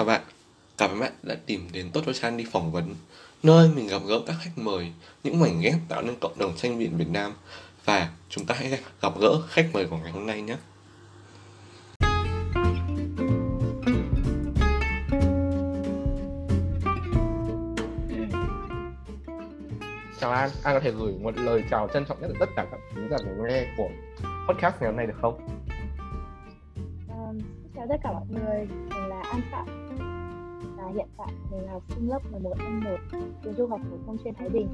Chào bạn, cảm ơn bạn đã tìm đến Tốt cho Chan đi phỏng vấn, nơi mình gặp gỡ các khách mời, những mảnh ghép tạo nên cộng đồng tranh biện Việt Nam. Và chúng ta hãy gặp gỡ khách mời của ngày hôm nay nhé. Chào An, An có thể gửi một lời chào trân trọng nhất đến tất cả các khán giả người nghe của podcast ngày hôm nay được không? Um, chào tất cả mọi người, mình là An Phạm hiện tại mình là học sinh lớp 11 N 1 trường trung học phổ thông chuyên Thái Bình.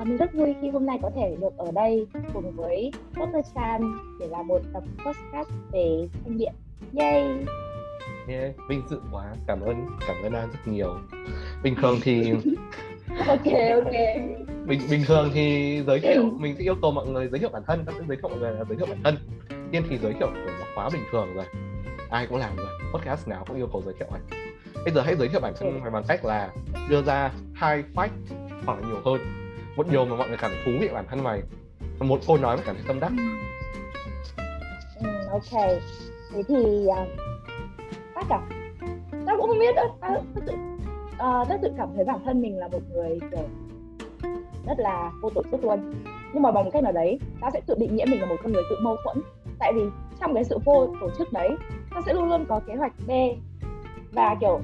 Uh, mình rất vui khi hôm nay có thể được ở đây cùng với Dr. Chan để làm một tập podcast về thanh điện. Yay! Yeah, vinh dự quá, cảm ơn cảm ơn An rất nhiều. Bình thường thì ok ok bình bình thường thì giới thiệu mình sẽ yêu cầu mọi người giới thiệu bản thân, các giới thiệu mọi người là giới thiệu bản thân. Tiên thì giới thiệu kiểu khóa bình thường rồi, ai cũng làm rồi, podcast nào cũng yêu cầu giới thiệu rồi. Bây giờ hãy giới thiệu bản thân okay. bằng cách là đưa ra hai fact hoặc là nhiều hơn, một điều mà mọi người cảm thấy thú vị bản thân mày, một câu nói mà cảm thấy tâm đắc. Ừ, ok, thế thì uh, phát à? Tao cũng không biết đâu, tao tự uh, tao tự cảm thấy bản thân mình là một người kiểu rất là vô tổ chức luôn nhưng mà bằng một cách nào đấy ta sẽ tự định nghĩa mình là một con người tự mâu thuẫn tại vì trong cái sự vô tổ chức đấy ta sẽ luôn luôn có kế hoạch B và kiểu.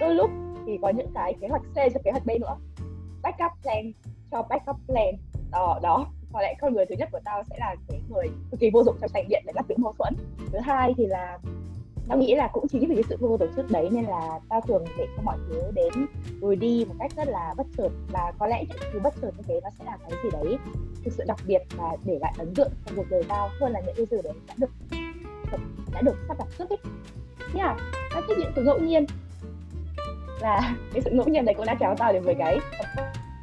Đôi lúc thì có những cái kế hoạch C cho kế hoạch B nữa. Backup plan cho backup plan. Đó đó. Có lẽ con người thứ nhất của tao sẽ là cái người cực kỳ vô dụng trong thành điện để là tự mâu thuẫn. Thứ hai thì là tao nghĩ là cũng chính vì cái sự vô tổ chức đấy nên là tao thường để cho mọi thứ đến rồi đi một cách rất là bất chợt. Và có lẽ những thứ bất chợt như thế nó sẽ là cái gì đấy thực sự đặc biệt và để lại ấn tượng trong cuộc đời tao hơn là những cái gì đấy đã được đã được sắp đặt trước ấy yeah, các thích những thứ ngẫu nhiên. Và cái sự ngẫu nhiên này cũng đã kéo tao đến với cái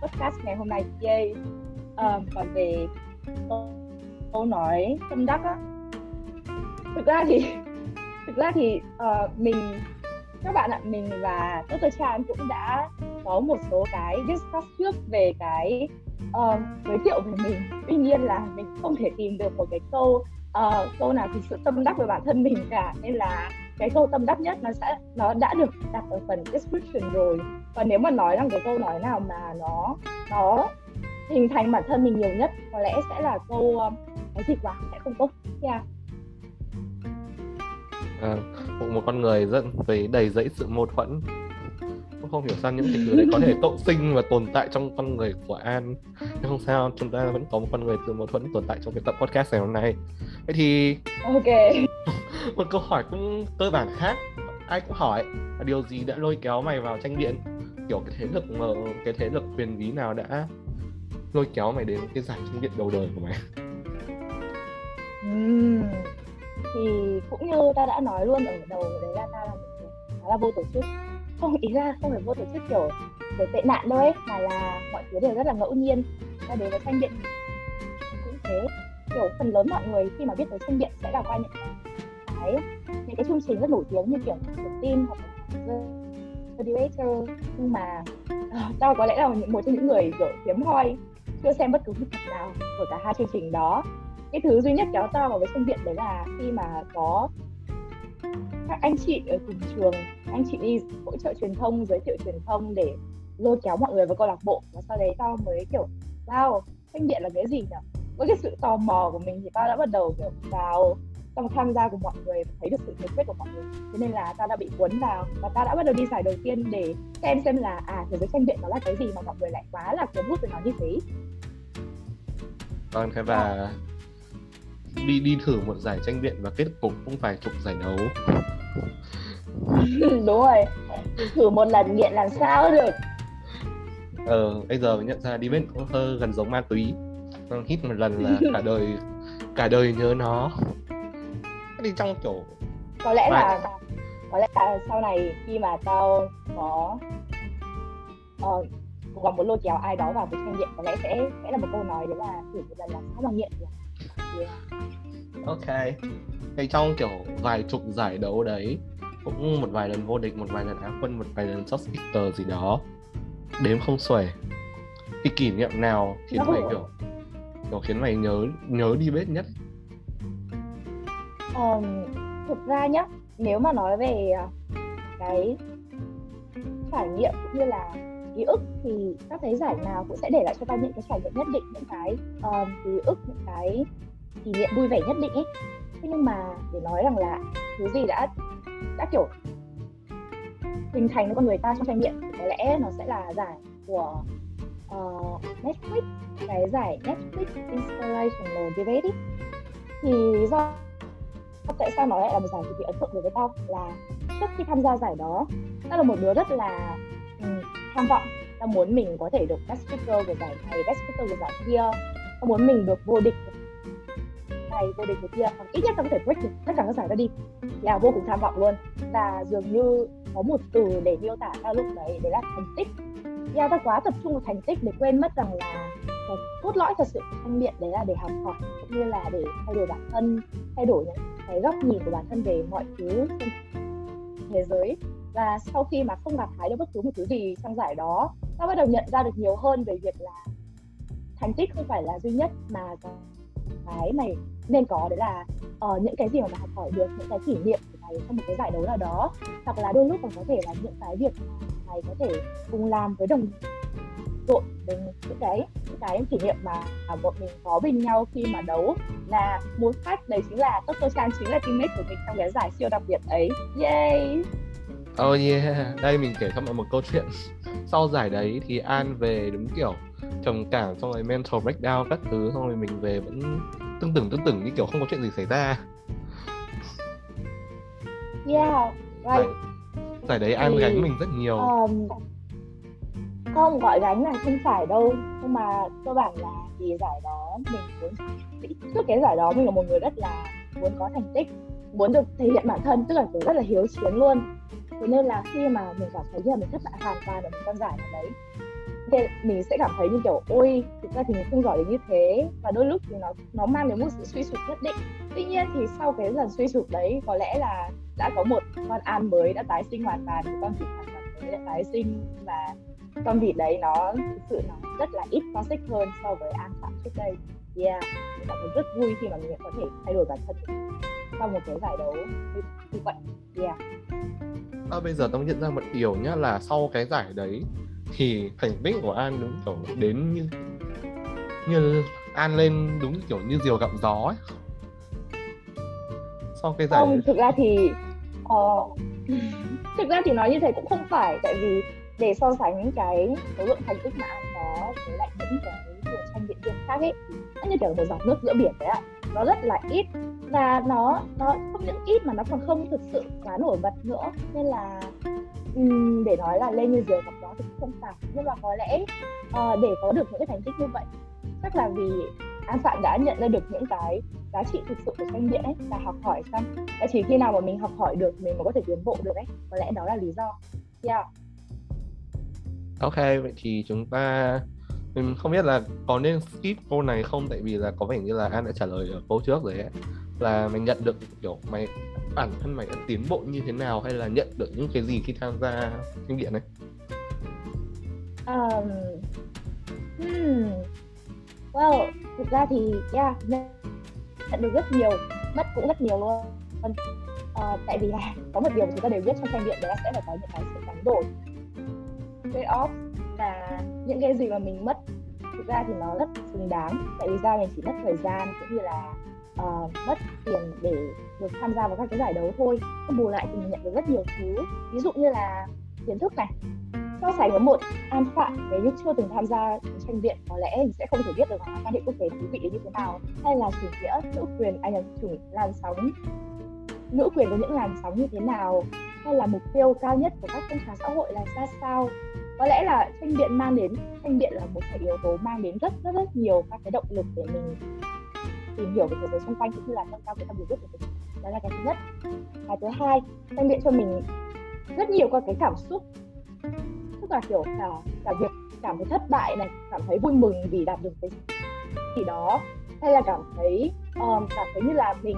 podcast ngày hôm nay. Yay. Um, còn về câu nói tâm đắc á. Thực ra thì thực ra thì uh, mình các bạn ạ mình và Dr. Chan cũng đã có một số cái discuss trước về cái uh, giới thiệu về mình. Tuy nhiên là mình không thể tìm được một cái câu uh, câu nào thực sự tâm đắc về bản thân mình cả. Nên là cái câu tâm đắc nhất nó sẽ nó đã được đặt ở phần description rồi. Và nếu mà nói rằng cái câu nói nào mà nó nó hình thành bản thân mình nhiều nhất có lẽ sẽ là câu um, cái gì quá sẽ không tốt. Yeah à, một con người rất với đầy dẫy sự mâu thuẫn. Không hiểu sao những tình thứ đấy có thể tộ sinh và tồn tại trong con người của An. Nhưng không sao chúng ta vẫn có một con người từ mâu thuẫn tồn tại trong cái tập podcast ngày hôm nay. Vậy thì ok một câu hỏi cũng cơ bản khác. Ai cũng hỏi, là điều gì đã lôi kéo mày vào tranh biện? Kiểu cái thế lực mà, cái thế lực quyền bí nào đã lôi kéo mày đến cái giải tranh biện đầu đời của mày? Uhm thì cũng như ta đã nói luôn ở đầu đấy là ta là một người, khá là vô tổ chức. Không, ý ra không phải vô tổ chức kiểu kiểu tệ nạn đâu ấy, mà là mọi thứ đều rất là ngẫu nhiên. Ta đến với tranh biện cũng thế. Kiểu phần lớn mọi người khi mà biết tới tranh biện sẽ là qua những cái những cái chương trình rất nổi tiếng như kiểu The Team hoặc là The Debater nhưng mà ờ, uh, tao có lẽ là một trong những người kiểu hiếm hoi chưa xem bất cứ một tập nào của cả hai chương trình đó. Cái thứ duy nhất kéo tao vào với sinh viện đấy là khi mà có các anh chị ở cùng trường anh chị đi hỗ trợ truyền thông giới thiệu truyền thông để lôi kéo mọi người vào câu lạc bộ. Và sau đấy tao mới kiểu wow sinh điện là cái gì nhỉ? Với cái sự tò mò của mình thì tao đã bắt đầu kiểu vào trong tham gia của mọi người và thấy được sự nhiệt huyết của mọi người. Thế nên là tao đã bị cuốn vào và tao đã bắt đầu đi giải đầu tiên để xem xem là à thế giới tranh biện nó là cái gì mà mọi người lại quá là cuốn hút với nó như thế. Vâng thế và đi đi thử một giải tranh biện và kết cục cũng vài chục giải đấu. Đúng rồi. Thử một lần nghiện làm sao được? Ờ bây giờ nhận ra đi bên cũng hơi gần giống ma túy. Hít một lần là cả đời cả đời nhớ nó đi trong chỗ có lẽ là có lẽ là sau này khi mà tao có uh, gắng muốn lôi kéo ai đó vào với tranh điện có lẽ sẽ sẽ là một câu nói đấy là thử một lần là sao mà nghiện được yeah. ok. Thì trong kiểu vài chục giải đấu đấy cũng một vài lần vô địch một vài lần á quân một vài lần shot speaker gì đó đếm không xuể. Thì kỷ niệm nào khiến mày kiểu kiểu khiến mày nhớ nhớ đi bếp nhất um, thực ra nhá nếu mà nói về ờ, cái trải nghiệm cũng như là ký ức thì các cái giải nào cũng sẽ để lại cho ta những cái trải nghiệm nhất định những cái um, ký ức những cái kỷ niệm vui vẻ nhất định ấy thế nhưng mà để nói rằng là thứ gì đã đã kiểu hình thành con người ta trong trải nghiệm thì có lẽ nó sẽ là giải của uh, Netflix cái giải Netflix Inspirational Debate ấy. thì do tại sao nó lại là một giải cực kỳ ấn tượng đối với tao? Là trước khi tham gia giải đó tao là một đứa rất là um, tham vọng. Tao muốn mình có thể được best speaker của giải này best speaker của giải kia. Tao muốn mình được vô địch này vô địch của kia. Hoặc ít nhất tao có thể break được tất cả các giải đó đi. Là vô cùng tham vọng luôn. Và dường như có một từ để miêu tả tao lúc đấy đấy là thành tích. Yeah, tao quá tập trung vào thành tích để quên mất rằng là cái cốt lõi thật sự của thanh biện đấy là để học hỏi cũng như là để thay đổi bản thân thay đổi những cái góc nhìn của bản thân về mọi thứ trên thế giới. Và sau khi mà không gặt hái được bất cứ một thứ gì trong giải đó ta bắt đầu nhận ra được nhiều hơn về việc là thành tích không phải là duy nhất mà cái này nên có đấy là uh, những cái gì mà bạn học hỏi được những cái kỷ niệm của mày trong một cái giải đấu nào đó. Hoặc là đôi lúc còn có thể là những cái việc mà mày có thể cùng làm với đồng đội với những cái những cái kỷ niệm mà bọn mình có bên nhau khi mà đấu. Là một khách đấy chính là Toto Chan chính là teammate của mình trong cái giải siêu đặc biệt ấy yay! Oh yeah, đây mình kể cho mọi một câu chuyện. Sau giải đấy thì An về đúng kiểu trầm cảm xong rồi mental breakdown các thứ xong rồi mình về vẫn tưng tửng tưng tửng như kiểu không có chuyện gì xảy ra. Yeah right. Giải đấy An gánh mình rất nhiều. um, không, gọi gánh là không phải đâu. Nhưng mà cơ bản là vì giải đó mình muốn trước cái giải đó mình là một người rất là muốn có thành tích, muốn được thể hiện bản thân, tức là kiểu rất là hiếu chiến luôn. Thế nên là khi mà mình cảm thấy như là mình thất bại hoàn toàn ở một con giải nào đấy, thì mình sẽ cảm thấy như kiểu, ôi, thực ra thì mình không giỏi đến như thế. Và đôi lúc thì nó nó mang đến một sự suy sụp nhất định. Tuy nhiên thì sau cái lần suy sụp đấy, có lẽ là đã có một con an mới đã tái sinh hoàn toàn, một con vịt hoàn toàn mới đã tái sinh và con vịt đấy nó thực sự nó rất là ít toxic hơn so với an phạm trước đây. Yeah mình cảm thấy rất vui khi mà mình có thể thay đổi bản thân sau một cái giải đấu như, như vậy. Yeah. À, bây giờ tao nhận ra một điều nhá là sau cái giải đấy thì thành tích của An đúng kiểu đến như như An lên đúng kiểu như diều gặp gió ấy. Sau cái giải không thực ra thì uh, thực ra thì nói như thế cũng không phải tại vì để so sánh những cái số lượng thành tích mà anh có với lại những cái cuộc tranh biện viên khác ấy nó như kiểu một giọt nước giữa biển đấy ạ. Nó rất là ít và nó nó không những ít mà nó còn không thực sự quá nổi bật nữa. Nên là um, để nói là lên như diều gặp gió thì cũng không phải nhưng mà có lẽ uh, để có được những cái thành tích như vậy chắc là vì an phạm đã nhận ra được những cái giá trị thực sự của tranh biện ấy là học hỏi xong. Và chỉ khi nào mà mình học hỏi được mình mới có thể tiến bộ được ấy có lẽ đó là lý do. Yeah Ok, vậy thì chúng ta mình không biết là có nên skip câu này không? Tại vì là có vẻ như là An đã trả lời ở câu trước rồi ấy. Là mình nhận được kiểu mày bản thân mày đã tiến bộ như thế nào hay là nhận được những cái gì khi tham gia kinh điện này um, hmm. well thực ra thì yeah nhận, được rất nhiều mất cũng rất nhiều luôn. Uh, tại vì là có một điều chúng ta đều biết trong tranh điện đấy là sẽ phải có những cái sự đánh đổi cái off và những cái gì mà mình mất thực ra thì nó rất xứng đáng. Tại vì sao mình chỉ mất thời gian cũng như là uh, mất tiền để được tham gia vào các cái giải đấu thôi. Bù lại thì mình nhận được rất nhiều thứ. Ví dụ như là kiến thức này. So sánh với một an phạm nếu như chưa từng tham gia tranh viện có lẽ mình sẽ không thể biết được quan hệ quốc tế thú vị như thế nào. Hay là chủ nghĩa nữ quyền anh à, chủ làn sóng nữ quyền có những làn sóng như thế nào? Hay là mục tiêu cao nhất của các phong trào xã hội là ra sao? Có lẽ là tranh biện mang đến tranh biện là một cái yếu tố mang đến rất rất rất nhiều các cái động lực để mình tìm hiểu về thế giới xung quanh cũng như là nâng cao cái tâm hiểu biết của mình. Đó là cái thứ nhất. Cái thứ hai tranh biện cho mình rất nhiều các cái cảm xúc. Tức là kiểu cả cả việc cảm thấy thất bại này cảm thấy vui mừng vì đạt được cái gì đó hay là cảm thấy um, cảm thấy như là mình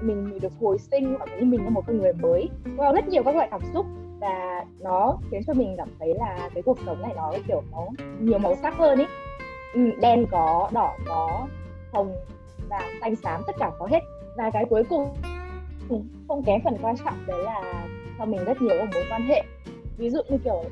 mình được hồi sinh hoặc như mình là một con người mới. Có rất nhiều các loại cảm xúc và nó khiến cho mình cảm thấy là cái cuộc sống này nó kiểu nó nhiều màu sắc hơn ý. Ừ, đen có đỏ có hồng và xanh xám tất cả có hết. Và cái cuối cùng không kém phần quan trọng đấy là cho mình rất nhiều mối quan hệ. Ví dụ như kiểu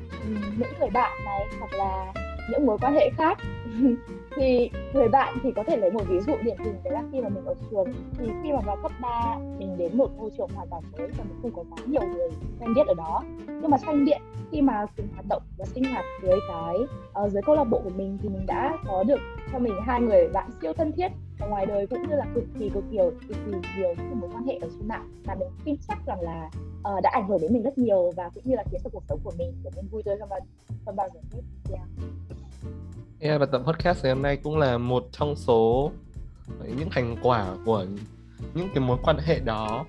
những người bạn này hoặc là những mối quan hệ khác. Thì người bạn thì có thể lấy một ví dụ điển hình đấy là khi mà mình ở trường thì khi mà vào cấp 3 mình đến một môi trường hoàn toàn mới và mình không có quá nhiều người quen biết ở đó. Nhưng mà sang điện khi mà cùng hoạt động và sinh hoạt dưới cái uh, dưới câu lạc bộ của mình thì mình đã có được cho mình hai người bạn siêu thân thiết. Ở ngoài đời cũng như là cực kỳ cực nhiều cực kỳ nhiều những mối quan hệ ở trên mạng mà mình tin chắc rằng là uh, đã ảnh hưởng đến mình rất nhiều và cũng như là khiến cho cuộc sống của mình trở nên vui tươi hơn bao hơn bao giờ hết. Yeah. Yeah, và tập podcast ngày hôm nay cũng là một trong số những thành quả của những cái mối quan hệ đó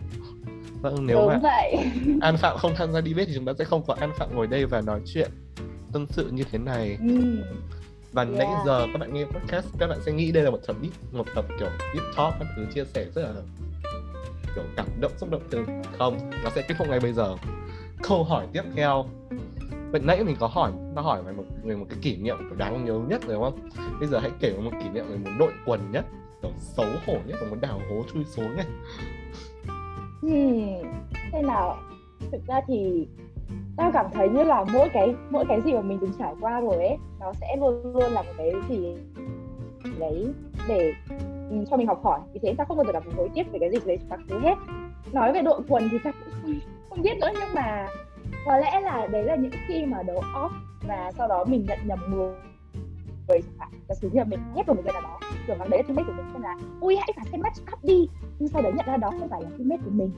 vâng nếu Đúng mà vậy. An Phạm không tham gia debate thì chúng ta sẽ không có An Phạm ngồi đây và nói chuyện tâm sự như thế này Ừ. và Yeah. nãy giờ các bạn nghe podcast các bạn sẽ nghĩ đây là một tập deep một tập kiểu deep talk các thứ chia sẻ rất là kiểu cảm động xúc động từ không nó sẽ kết thúc ngay bây giờ câu hỏi tiếp theo Vậy nãy mình có hỏi, nó hỏi mày một, người một cái kỷ niệm kiểu đáng nhớ nhất rồi đúng không? Bây giờ hãy kể một kỷ niệm về một đội quần nhất, kiểu xấu hổ nhất và một đào hố chui xuống này. Hmm. Thế nào? Thực ra thì tao cảm thấy như là mỗi cái mỗi cái gì mà mình từng trải qua rồi ấy nó sẽ luôn luôn là một cái gì đấy để cho mình học hỏi vì thế tao không bao giờ cảm thấy hối tiếc về cái gì đấy quá khứ hết nói về đội quần thì tao cũng không biết nữa nhưng mà có lẽ là đấy là những khi mà đấu off và sau đó mình nhận nhầm người người chẳng hạn. Và sử như mình ghét vào một người nào đó tưởng rằng đấy là teammate của mình xem là, ui, hãy phải xem match up đi. Nhưng sau đấy nhận ra đó không phải là teammate của mình.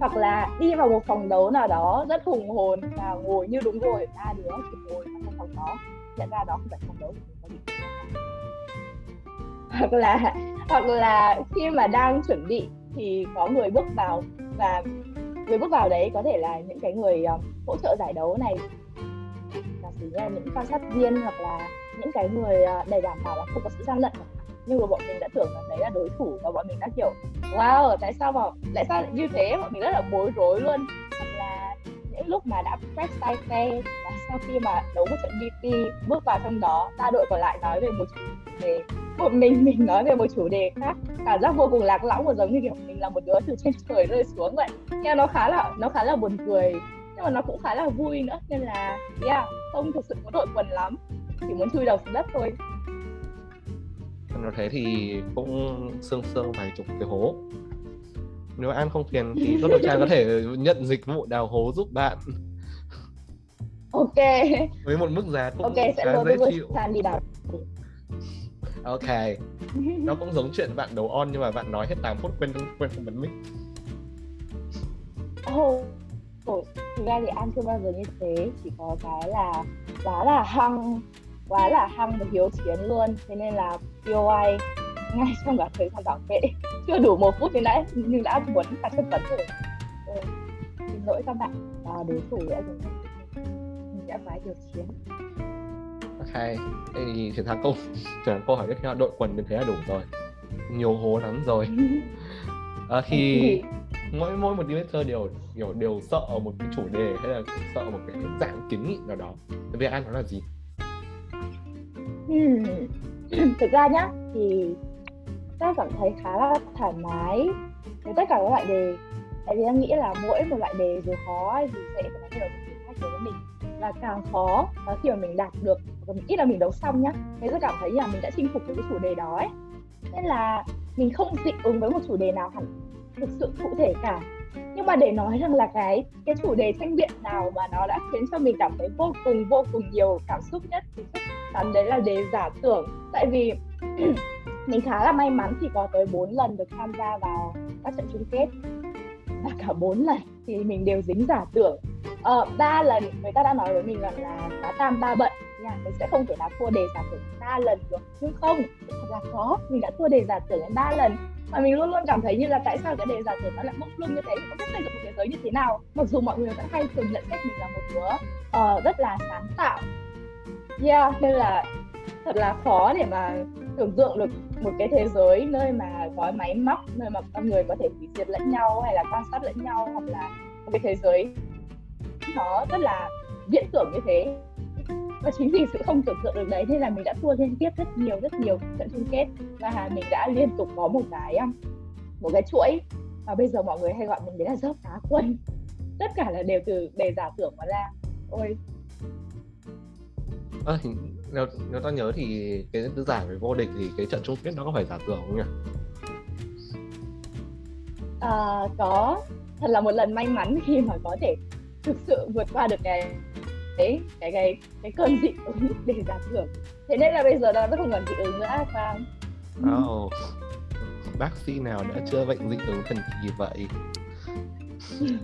Hoặc là đi vào một phòng đấu nào đó rất hùng hồn và ngồi như đúng rồi, ba đứa chỉ ngồi vào trong phòng đó, nhận ra đó không phải phòng đấu của mình hoặc là hoặc là khi mà đang chuẩn bị thì có người bước vào và người bước vào đấy có thể là những cái người uh, hỗ trợ giải đấu này. Là sử như là những quan sát viên hoặc là những cái người uh, để đảm bảo là không có sự gian lận. Nhưng mà bọn mình đã tưởng rằng đấy là đối thủ và bọn mình đã kiểu wow tại sao mà tại sao lại như thế? Bọn mình rất là bối rối luôn lúc mà đã press tay phe và sau khi mà đấu một trận VP bước vào trong đó, ba đội còn lại nói về một chủ đề, một mình mình nói về một chủ đề khác. Cảm giác vô cùng lạc lõng và giống như kiểu mình là một đứa từ trên trời rơi xuống vậy. Nhưng nó khá là, nó khá là buồn cười, nhưng mà nó cũng khá là vui nữa. Nên là, yeah, không thực sự có đội quần lắm. Chỉ muốn chui đầu xuống đất thôi. Nó thế thì cũng xương xương vài chục cái hố. Nếu An không phiền thì Tốt Đội Trang có thể nhận dịch vụ đào hố giúp bạn. Ok. Với một mức giá cũng ok sẽ dễ chịu. Đi đào. Ok, nó cũng giống chuyện bạn đấu on nhưng mà bạn nói hết 8 phút quên quên không bấm mic. Ồ, oh, thực ra thì An chưa bao giờ như thế. Chỉ có cái là quá là hăng Quá là hăng và hiếu chiến luôn. Thế nên là POI ngay trong cả thời gian bảo vệ Chưa đủ một phút nhưng đã, nhưng đã muốn cả chất vấn rồi ừ. Xin lỗi các bạn và đối thủ đã dùng Mình đã quá hiếu chiến Ok, thế thì chuyển sang câu chuyển câu hỏi tiếp theo đội quần như thế là đủ rồi. Nhiều hố lắm rồi. À, thì mỗi mỗi một debater đều đều đều sợ một cái chủ đề hay là sợ một cái dạng kiến nghị nào đó. Thế bây giờ An nói là gì? Thực ra nhá thì ta cảm thấy khá là thoải mái với tất cả các loại đề. Tại vì em nghĩ là mỗi một loại đề dù khó hay dù dễ thì nó đều là thử thách đối với mình. Và càng khó và khi mà mình đạt được ít là mình đấu xong nhá thế sẽ cảm thấy là mình đã chinh phục được cái chủ đề đó ấy. Nên là mình không dị ứng với một chủ đề nào hẳn, thực sự cụ thể cả. Nhưng mà để nói rằng là cái cái chủ đề tranh biện nào mà nó đã khiến cho mình cảm thấy vô cùng vô cùng nhiều cảm xúc nhất thì chắc chắn đấy là đề giả tưởng. Tại vì mình khá là may mắn thì có tới 4 lần được tham gia vào các trận chung kết. Và cả bốn lần thì mình đều dính giả tưởng. Ờ, ba lần người ta đã nói với mình rằng là phá tam ba bận nha mình sẽ không thể nào thua đề giả tưởng ba lần được nhưng không thật là khó. Mình đã thua đề giả tưởng đến ba lần mà mình luôn luôn cảm thấy như là tại sao cái đề giả tưởng nó lại mông lung như thế không biết xây dựng một thế giới như thế nào? Mặc dù mọi người vẫn hay thường nhận xét mình là một đứa uh, rất là sáng tạo. Yeah nên là thật là khó để mà tưởng tượng được một cái thế giới nơi mà có máy móc nơi mà con người có thể hủy diệt lẫn nhau hay là quan sát lẫn nhau hoặc là một cái thế giới nó rất là viễn tưởng như thế. Và chính vì sự không tưởng tượng được đấy nên là mình đã thua liên tiếp rất nhiều rất nhiều trận chung kết. Và mình đã liên tục có một cái um, một cái chuỗi. Và bây giờ mọi người hay gọi mình đấy là dốc cá quân. Tất cả là đều từ đề giả tưởng mà ra. Ôi. À, nếu, nếu ta nhớ thì cái tứ giải về vô địch thì cái trận chung kết nó có phải giả tưởng không nhỉ? À, có. Thật là một lần may mắn khi mà có thể thực sự vượt qua được cái cái cái cái, cái cơn dị ứng để giả tưởng. Thế nên là bây giờ nó không còn dị ứng nữa phải oh. bác sĩ nào đã chữa bệnh dị ứng thần kỳ vậy?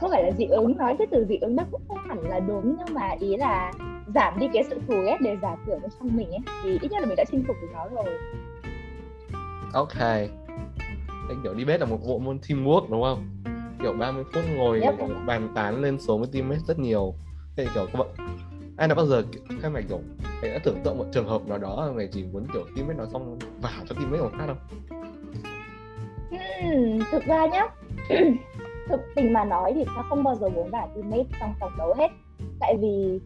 Không phải là dị ứng nói cái từ dị ứng nó cũng không hẳn là đúng nhưng mà ý là giảm đi cái sự thù ghét để giả tưởng trong mình ấy thì ít nhất là mình đã chinh phục được nó rồi. Ok. Anh kiểu đi bếp là một bộ môn teamwork đúng không? Kiểu 30 phút ngồi yep. bàn tán lên số với teammate rất nhiều. Thế kiểu các bạn ai đã bao giờ hay mày kiểu mày đã tưởng tượng một trường hợp nào đó mày chỉ muốn kiểu teammate nói xong vào cho teammate một phát không? Hmm, thực ra nhá thực tình mà nói thì ta không bao giờ muốn vào teammate trong phòng đấu hết. Tại vì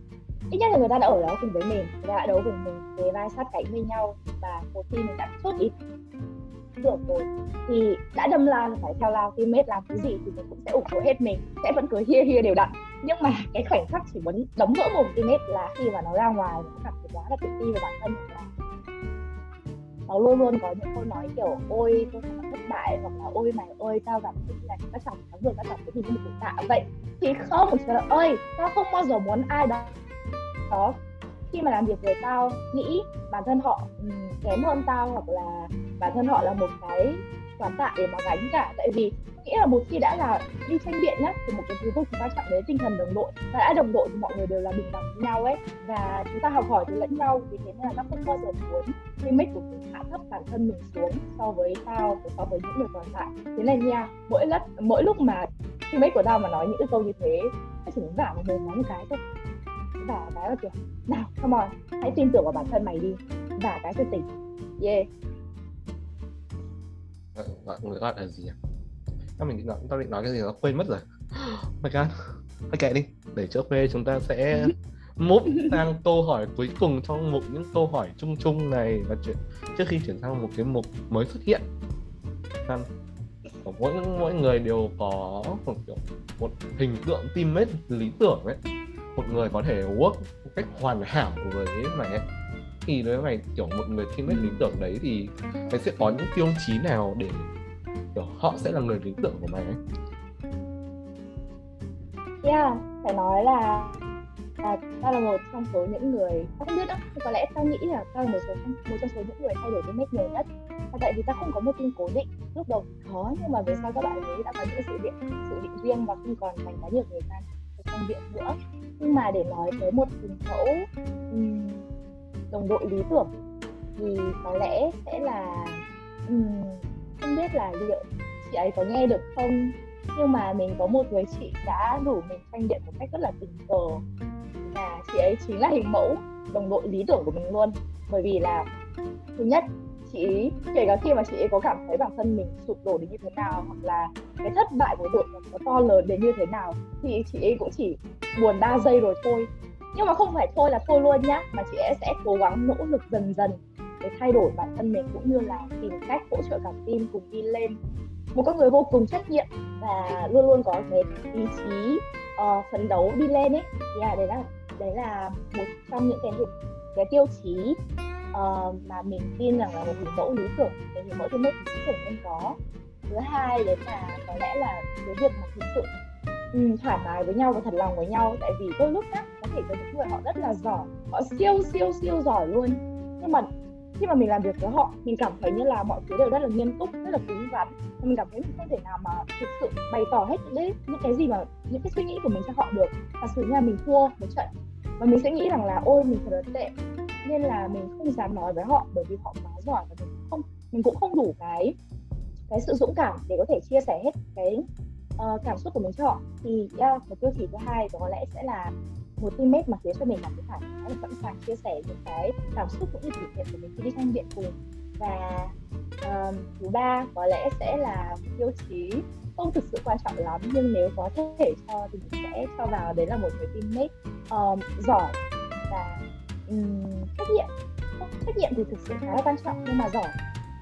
ít nhất là người ta đã ở đó cùng với mình người ta đã đấu cùng mình về vai sát cánh với nhau và một khi mình đã xuất ý được rồi thì đã đâm lao phải theo lao teammate làm cái gì thì mình cũng sẽ ủng hộ hết mình sẽ vẫn cứ hia hia đều đặn. Nhưng mà cái khoảnh khắc chỉ muốn đóng vỡ mồm teammate là khi mà nó ra ngoài nó cảm thấy quá là tự ti về bản thân của nó nó luôn luôn có những câu nói kiểu ôi tôi cảm thất bại hoặc là ôi mày ơi tao gặp cái này, các chồng thắng được các chồng cái gì như một tạ vậy. Thì không trời ơi tao không bao giờ muốn ai đó đó khi mà làm việc với tao nghĩ bản thân họ ừ, kém hơn tao hoặc là bản thân họ là một cái quán tạ để mà gánh cả. Tại vì nghĩa là một khi đã là đi tranh biện nhá, thì một cái thứ vô cùng quan trọng đấy tinh thần đồng đội. Và đã đồng đội thì mọi người đều là bình đẳng với nhau ấy. Và chúng ta học hỏi từ lẫn nhau, vì thế nên là nó không bao giờ muốn limit của mình hạ thấp bản thân mình xuống so với tao và so với những người còn lại. Thế nên nha, mỗi lần mỗi lúc mà teammate của tao mà nói những cái câu như thế, nó chỉ muốn vả một người nói một cái thôi vả cái là kiểu nào come on hãy tin tưởng vào bản thân mày đi vả cái cho tỉnh yeah gọi người gọi là gì à? Tao mình định nói, tao định nói cái gì đó quên mất rồi. My God. Thôi kệ đi, để trước về chúng ta sẽ move sang câu hỏi cuối cùng trong mục những câu hỏi chung chung này và chuyện trước khi chuyển sang một cái mục mới xuất hiện. Nên, mỗi mỗi người đều có một kiểu một hình tượng teammate lý tưởng ấy một người có thể work một cách hoàn hảo với mày ấy thì với mày kiểu một người teammate lý tưởng đấy thì mày sẽ có những tiêu chí nào để kiểu họ sẽ là người lý tưởng của mày ấy? Yeah phải nói là là tao là một trong số những người tao không biết đó có lẽ tao nghĩ là tao là một số một trong số những người thay đổi cái make nhiều nhất. Và tại vì tao không có một team cố định lúc đầu khó nhưng mà về sau các bạn ấy đã có những sự định sự định riêng và không còn dành quá nhiều thời gian trong viện nữa. Nhưng mà để nói tới một hình mẫu um, đồng đội lý tưởng thì có lẽ sẽ là um, không biết là liệu chị ấy có nghe được không? Nhưng mà mình có một người chị đã rủ mình tranh điện một cách rất là tình cờ. Và chị ấy chính là hình mẫu đồng đội lý tưởng của mình luôn. Bởi vì là thứ nhất chị ý. Kể cả khi mà chị ấy có cảm thấy bản thân mình sụp đổ đến như thế nào hoặc là cái thất bại của đội nó to lớn đến như thế nào thì chị ấy cũng chỉ buồn ba giây rồi thôi. Nhưng mà không phải thôi là thôi luôn nhá mà chị ấy sẽ cố gắng nỗ lực dần dần để thay đổi bản thân mình cũng như là tìm cách hỗ trợ cả team cùng đi lên. Một con người vô cùng trách nhiệm và luôn luôn có cái ý chí uh, phấn đấu đi lên ấy. Yeah, à, đấy là đấy là một trong những cái cái tiêu chí uh, mà mình tin rằng là một hình mẫu lý tưởng một hình mẫu teammate lý tưởng nên có. Thứ hai đấy là có lẽ là cái việc mà thực sự um, thoải mái với nhau và thật lòng với nhau. Tại vì đôi lúc khác có thể có những người họ rất là giỏi họ siêu siêu siêu giỏi luôn. Nhưng mà khi mà mình làm việc với họ mình cảm thấy như là mọi thứ đều rất là nghiêm túc rất là cứng rắn. Và mình cảm thấy mình không thể nào mà thực sự bày tỏ hết những cái những cái gì mà những cái suy nghĩ của mình cho họ được. Và sự là mình thua một trận. Và mình sẽ nghĩ rằng là ôi mình thật là tệ nên là mình không dám nói với họ bởi vì họ quá giỏi và mình không mình cũng không đủ cái cái sự dũng cảm để có thể chia sẻ hết cái uh, cảm xúc của mình cho họ. Thì yeah, một tiêu chí thứ hai có lẽ sẽ là một teammate mà khiến cho mình cảm thấy thoải mái và sẵn sàng chia sẻ những cái cảm xúc cũng như kỷ niệm của mình khi đi tranh biện cùng. Và um, thứ ba có lẽ sẽ là tiêu chí không thực sự quan trọng lắm nhưng nếu có thể cho thì mình sẽ cho vào. Đấy là một người teammate um, giỏi và um, trách nhiệm trách nhiệm thì thực sự khá là quan trọng nhưng mà giỏi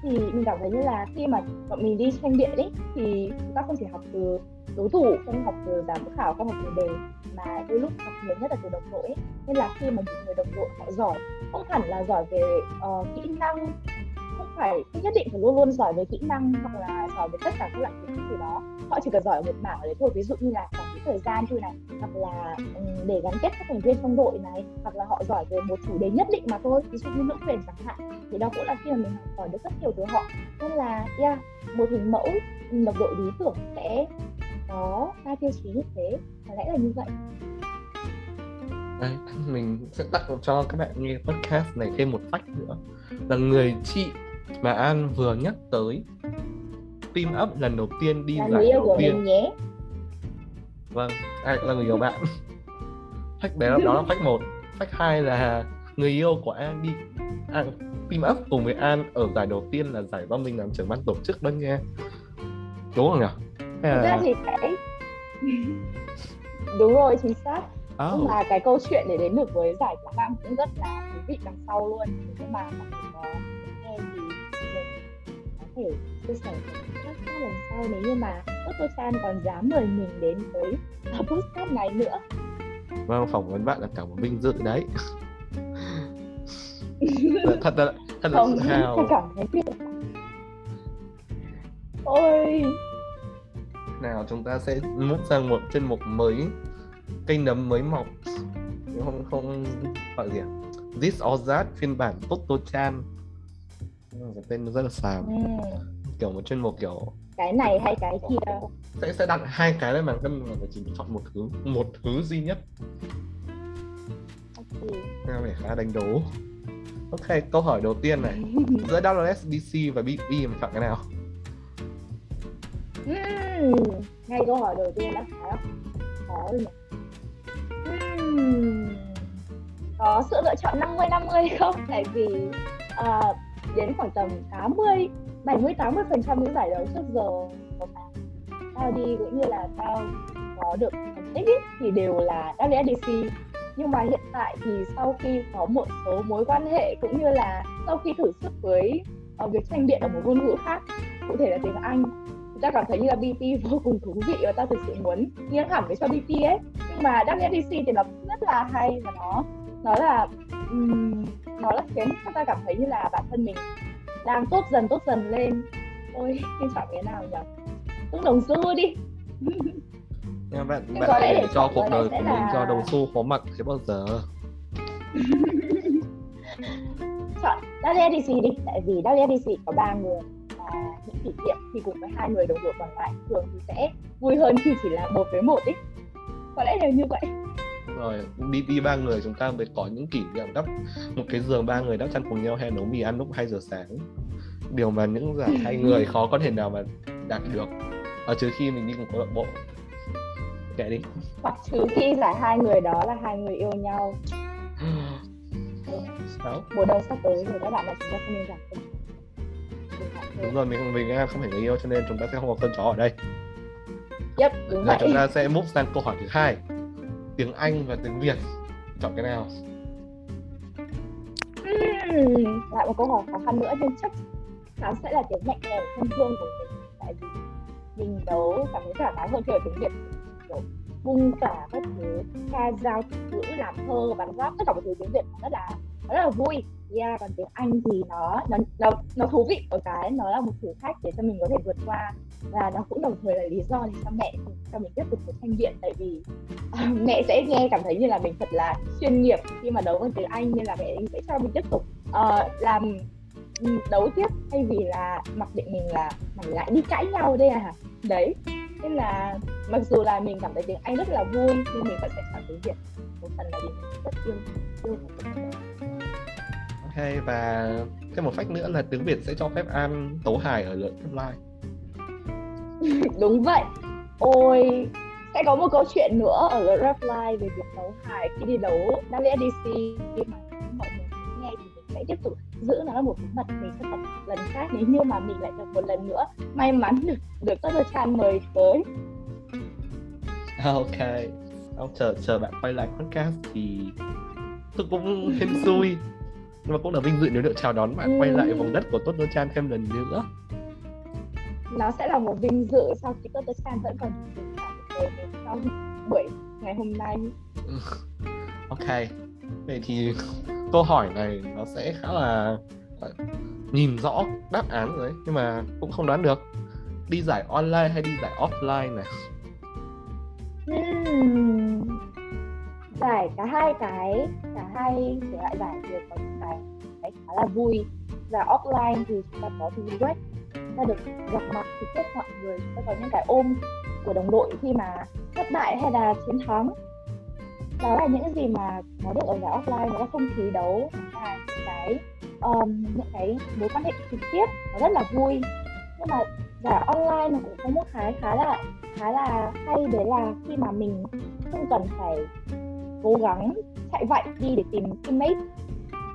thì mình cảm thấy như là khi mà bọn mình đi tranh biện ấy thì chúng ta không chỉ học từ đối thủ không học từ giám khảo không học từ đề mà đôi lúc học nhiều nhất là từ đồng đội ấy. nên là khi mà những người đồng đội họ giỏi không hẳn là giỏi về uh, kỹ năng không phải không nhất định phải luôn luôn giỏi về kỹ năng hoặc là giỏi về tất cả các loại kiến thức gì đó. Họ chỉ cần giỏi ở một mảng đấy thôi ví dụ như là quản lý thời gian thôi này hoặc là để gắn kết các thành viên trong đội này hoặc là họ giỏi về một chủ đề nhất định mà thôi ví dụ như nữ quyền chẳng hạn thì đó cũng là khi mà mình học hỏi được rất nhiều từ họ. Nên là yeah một hình mẫu đồng đội lý tưởng sẽ có ba tiêu chí như thế có lẽ là như vậy. Đấy, mình sẽ tặng cho các bạn nghe podcast này thêm một phách nữa là người chị mà An vừa nhắc tới team up lần đầu tiên đi là giải người yêu đầu của tiên nhé. Vâng ai là người yêu bạn. Đấy là đó là fact một fact hai là người yêu của An đi. An team up cùng với An ở giải đầu tiên là giải do mình làm trưởng ban tổ chức đó nha. Đúng không nhỉ? Hay là thì cái đúng rồi chính xác. Nhưng oh, mà cái câu chuyện để đến được với giải quảng nam cũng rất là thú vị đằng sau luôn. Nếu mà thể chia sẻ các các lần sau nếu như mà Toto Chan còn dám mời mình đến với podcast này nữa. Vâng phỏng vấn bạn là cả một vinh dự đấy. Thật là thật là không tự hào. cảm thấy ôi. Nào chúng ta sẽ move sang một chuyên mục mới cây nấm mới mọc. Không không gọi gì à? This or That phiên bản Toto Chan cái tên nó rất là xàm. Ừ, kiểu một chuyên mục kiểu cái này hay cái kia? Sẽ sẽ đặt hai cái lên bàn cân và chỉ chọn một thứ một thứ duy nhất. Nghe vẻ khá đánh đố. Ok câu hỏi đầu tiên này. Giữa WSBC và BP mình chọn cái nào? Ừm, ngay câu hỏi đầu tiên đã khá khó rồi Ừm, có sự lựa chọn 50 50 không? Tại vì à, đến khoảng tầm 80 70 80 phần trăm những giải đấu trước giờ mà tao đi cũng như là tao có được thành tích ý, thì đều là WSDC nhưng mà hiện tại thì sau khi có một số mối quan hệ cũng như là sau khi thử sức với uh, việc tranh biện ở một ngôn ngữ khác cụ thể là tiếng Anh ta cảm thấy như là BP vô cùng thú vị và ta thực sự muốn nghiêng hẳn với cho BP ấy. Nhưng mà WSDC thì nó rất là hay và nó nó là um, nó là khiến cho ta cảm thấy như là bản thân mình đang tốt dần tốt dần lên. Ôi nên chọn cái nào nhỉ? Cũng đồng xu đi. Nhưng bạn bạn có để cho cuộc có đời của mình là- do đồng xu khó mặc thế bao giờ. Chọn WSDC đi tại vì WSDC có ba người và những kỷ niệm thì cùng với hai người đồng đội còn lại thường thì sẽ vui hơn khi chỉ là một với một ý có lẽ là như vậy rồi đi đi ba người chúng ta mới có những kỷ niệm đắp một cái giường ba người đắp chăn cùng nhau hay nấu mì ăn lúc 2 giờ sáng. Điều mà những giải hai người khó có thể nào mà đạt được. Ở trừ khi mình đi cùng câu lạc bộ. Kệ đi. Hoặc trừ khi giải hai người đó là hai người yêu nhau. Sao? Mùa đông sắp tới rồi các bạn là chúng ta không nên chế. đúng rồi mình mình không phải người yêu cho nên chúng ta sẽ không có con chó ở đây. Yep, đúng vậy. chúng ta sẽ move sang câu hỏi thứ hai tiếng Anh và tiếng Việt. Chọn cái nào? Ừm, lại một câu hỏi khó khăn nữa nhưng chắc chắn sẽ là tiếng mẹ đẻ thân thương của mình. Tại vì mình đấu cảm thấy thoải mái hơn khi ở tiếng Việt kiểu bung cả các thứ ca dao ngữ làm thơ bắn giáp tất cả mọi thứ tiếng Việt rất là rất là vui yeah, còn tiếng Anh thì nó nó nó nó thú vị ở cái nó là một thử thách để cho mình có thể vượt qua. Và nó cũng đồng thời là lý do để cho mẹ cho mình tiếp tục được thanh viện tại vì uh, mẹ sẽ nghe cảm thấy như là mình thật là chuyên nghiệp khi mà đấu bằng tiếng Anh nên là mẹ sẽ cho mình tiếp tục uh, làm ừ, đấu tiếp thay vì là mặc định mình là mình lại đi cãi nhau đây à. Đấy nên là mặc dù là mình cảm thấy tiếng Anh rất là vui nhưng mình vẫn sẽ chọn tiếng Việt. Một phần là vì mình rất yêu yêu ok và thêm một fact nữa là tiếng Việt sẽ cho phép An tấu hài ở lượt live. Đúng vậy. Ôi sẽ có một câu chuyện nữa ở Rap Live về việc đấu hài khi đi đấu WSDC mà mọi người nghe thì mình sẽ tiếp tục giữ nó là một bí mật mình sẽ tập lần khác. Nếu như mà mình lại được một lần nữa may mắn được được Toto Chan mời tới. Ok. Ông chờ chờ bạn quay lại podcast thì tôi cũng hên xui nhưng mà cũng là vinh dự nếu được chào đón bạn quay lại vòng đất của Tốt Chan thêm lần nữa. Nó sẽ là một vinh dự sau khi Toto Chan vẫn còn trong buổi ngày hôm nay. Ok. Vậy thì câu hỏi này nó sẽ khá là nhìn rõ đáp án rồi đấy nhưng mà cũng không đoán được. Đi giải online hay đi giải offline này? Hmm giải cả hai cái cả hai thể loại giải đều có những cái, cái khá là vui. Và offline thì chúng ta có thì web. Ta được gặp mặt trực tiếp mọi người chúng ta có những cái ôm của đồng đội khi mà thất bại hay là chiến thắng. Đó là những gì mà nó được ở giải offline nó là không khí đấu là cái um, những cái mối quan hệ trực tiếp nó rất là vui. Nhưng mà giải online nó cũng có một cái khá là khá là hay đấy là khi mà mình không cần phải cố gắng chạy vậy đi để tìm teammate.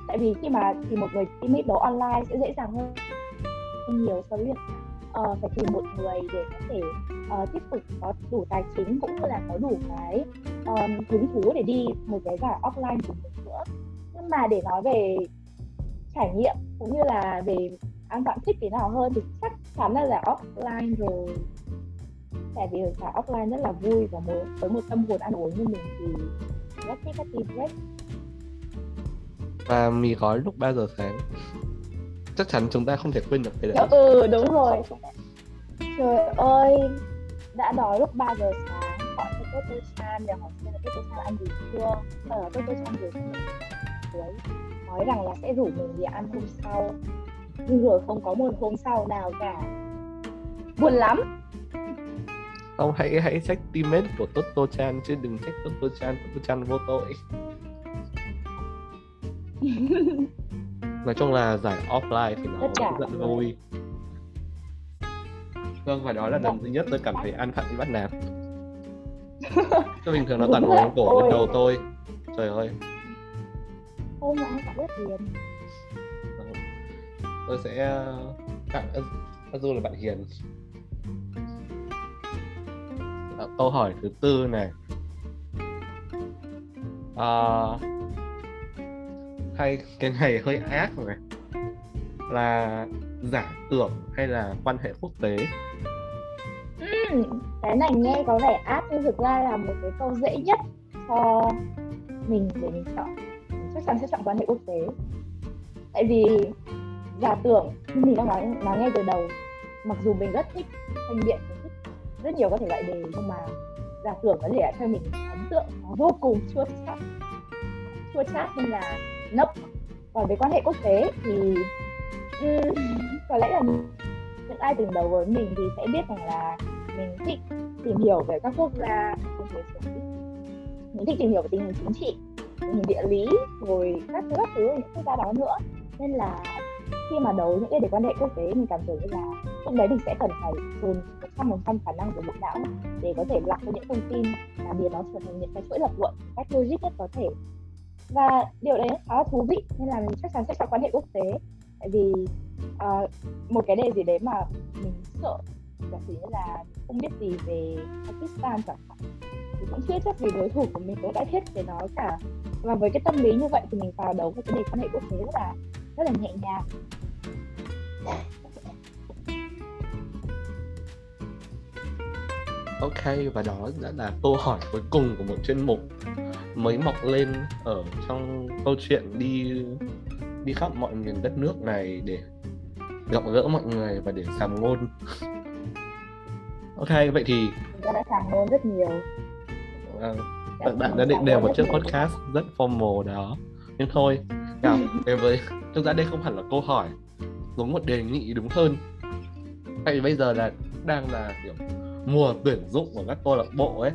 Tại vì khi mà tìm một người teammate đấu online sẽ dễ dàng hơn nhiều so với việc uh, phải tìm một người để có thể uh, tiếp tục có đủ tài chính cũng như là có đủ cái um, hứng thú để đi một cái giải offline của mình nữa. Nhưng mà để nói về trải nghiệm cũng như là về an bạn thích thế nào hơn thì chắc chắn là giải offline rồi. Tại vì giải offline rất là vui và với một tâm hồn ăn uống như mình thì rất thích các team break và mì gói lúc 3 giờ sáng. Chắc chắn chúng ta không thể quên được cái đấy. Ừ đúng rồi. Trời ơi đã đói lúc 3 giờ sáng. Gọi cho Toto Chan để hỏi xem là Toto Chan ăn gì chưa? Ở ờ, Toto Chan vừa cuối nói rằng là sẽ rủ mình đi ăn hôm sau. Nhưng rồi không có một hôm sau nào cả. Buồn lắm không hãy hãy check teammate của Toto Chan chứ đừng check Toto Chan Toto Chan vô tội. Nói chung là giải offline thì nó rất vui. Vâng và đó là lần duy nhất tôi cảm thấy an phận bị bắt nạt. Tôi bình thường nó toàn ngồi cổ lên đầu tôi. Trời ơi. Không mà anh biết hiền. Tôi sẽ tặng Azu là bạn hiền Ờ, câu hỏi thứ tư này. À, hay cái này hơi ác rồi là giả tưởng hay là quan hệ quốc tế? Ừ, cái này nghe có vẻ ác nhưng thực ra là một cái câu dễ nhất cho mình để mình chọn. Chắc chắn sẽ chọn quan hệ quốc tế. Tại vì giả tưởng như mình đang nói nói ngay từ đầu mặc dù mình rất thích thanh điện rất nhiều các thể loại đề nhưng mà giả tưởng có thể cho mình ấn tượng nó vô cùng chua chát. Chua chát nên là nấp. Còn về quan hệ quốc tế thì um, có lẽ là những ai từng đầu với mình thì sẽ biết rằng là mình thích tìm hiểu về các quốc gia mình thích tìm hiểu về tình hình chính trị tình hình địa lý rồi các thứ các thứ những quốc gia đó nữa. Nên là khi mà đấu những cái đề quan hệ quốc tế mình cảm thấy là lúc đấy mình sẽ cần phải dồn một trăm phần trăm khả năng của bộ não để có thể lọc ra những thông tin và biến nó trở thành những cái chuỗi lập luận một cách logic nhất có thể. Và điều đấy khá là thú vị nên là mình chắc chắn sẽ chọn quan hệ quốc tế. Tại vì uh, một cái đề gì đấy mà mình sợ giả sử như là không biết gì về Pakistan chẳng hạn thì cũng chưa chắc vì đối thủ của mình cũng đã thiết về nó cả. Và với cái tâm lý như vậy thì mình vào đấu với cái đề quan hệ quốc tế rất là rất là nhẹ nhàng. Ok và đó đã là câu hỏi cuối cùng của một chuyên mục mới mọc lên ở trong câu chuyện đi đi khắp mọi miền đất nước này để gặp gỡ mọi người và để sàm ngôn. Ok vậy thì ta đã sàm ngôn rất nhiều. À, bạn đã định đều một chiếc podcast rất formal đó. Nhưng thôi nào đến với thực ra đây không hẳn là câu hỏi giống một đề nghị đúng hơn. Tại vì bây giờ là đang là kiểu mùa tuyển dụng của các câu lạc bộ ấy.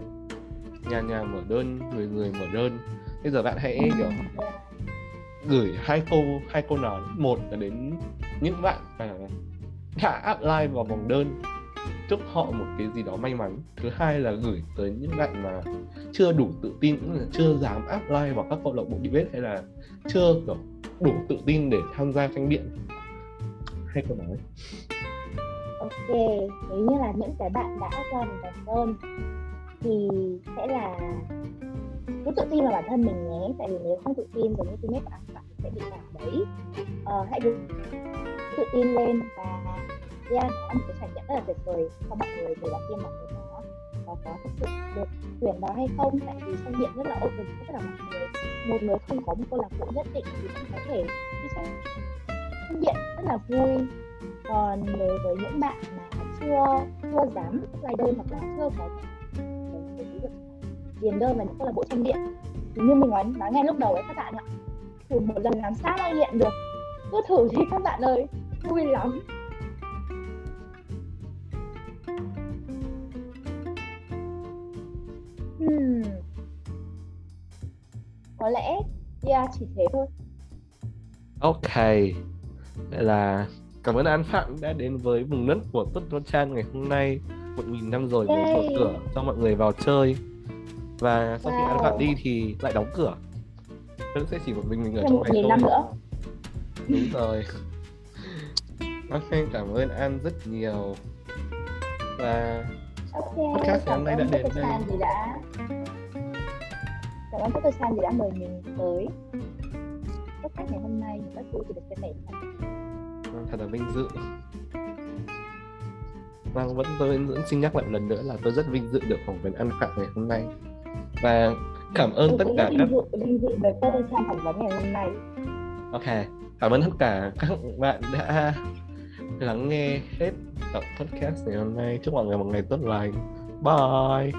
Nhà nhà mở đơn người người mở đơn. Bây giờ bạn hãy kiểu gửi hai câu hai câu nói một là đến những bạn đã apply vào vòng đơn chúc họ một cái gì đó may mắn. Thứ hai là gửi tới những bạn mà chưa đủ tự tin cũng là chưa dám apply vào các câu lạc bộ debate hay là chưa kiểu đủ tự tin để tham gia tranh biện hay câu nói? Ok nếu như là những cái bạn đã apply vào vòng đơn thì sẽ là cứ tự tin vào bản thân mình nhé. Tại vì nếu không tự tin giống như teammate của bạn sẽ bị cảm đấy. Ờ, hãy cứ tự tin lên và yeah, nó là một cái trải nghiệm rất là tuyệt vời cho mọi người từ đó khi mọi người có có thực sự được tuyển vào hay không? Tại vì tranh điện rất là open cho tất cả mọi người. Một người không có một câu lạc bộ nhất định thì vẫn có thể đi tranh tranh điện rất là vui. Còn đối với những bạn mà chưa chưa dám lại đơn hoặc là chưa có tiền điền đơn vào những câu lạc bộ tranh điện thì như mình nói nói ngay lúc đầu ấy các bạn ạ, thử một lần làm sao lại hiện được. Cứ thử đi các bạn ơi, vui lắm. Hmm. có lẽ yeah chỉ thế thôi. Ok. Vậy là cảm ơn An Phạm đã đến với vùng đất của Tốt Tốt Chan ngày hôm nay. Một nghìn năm rồi mới mở cửa cho mọi người vào chơi. Và sau khi An Wow. Phạm đi thì lại đóng cửa. Vẫn sẽ chỉ một mình mình ở trong này thôi. nữa. Đúng rồi. Ok cảm ơn An rất nhiều. Và ok Podcast ngày hôm nay đã đến đây. Vì đã cảm ơn Dr. Chan vì đã mời mình tới podcast ngày hôm nay rất vui vì được với mọi người. thật là vinh dự Vâng, vẫn tôi vẫn xin nhắc lại một lần nữa là tôi rất vinh dự được phỏng vấn An Phạm ngày hôm nay và cảm ơn Tôi tất cả các vinh dự được Dr. Chan phỏng vấn ngày hôm nay Ok, cảm ơn tất cả các bạn đã lắng nghe hết tập podcast ngày hôm nay. Chúc mọi người một ngày tốt lành. Bye.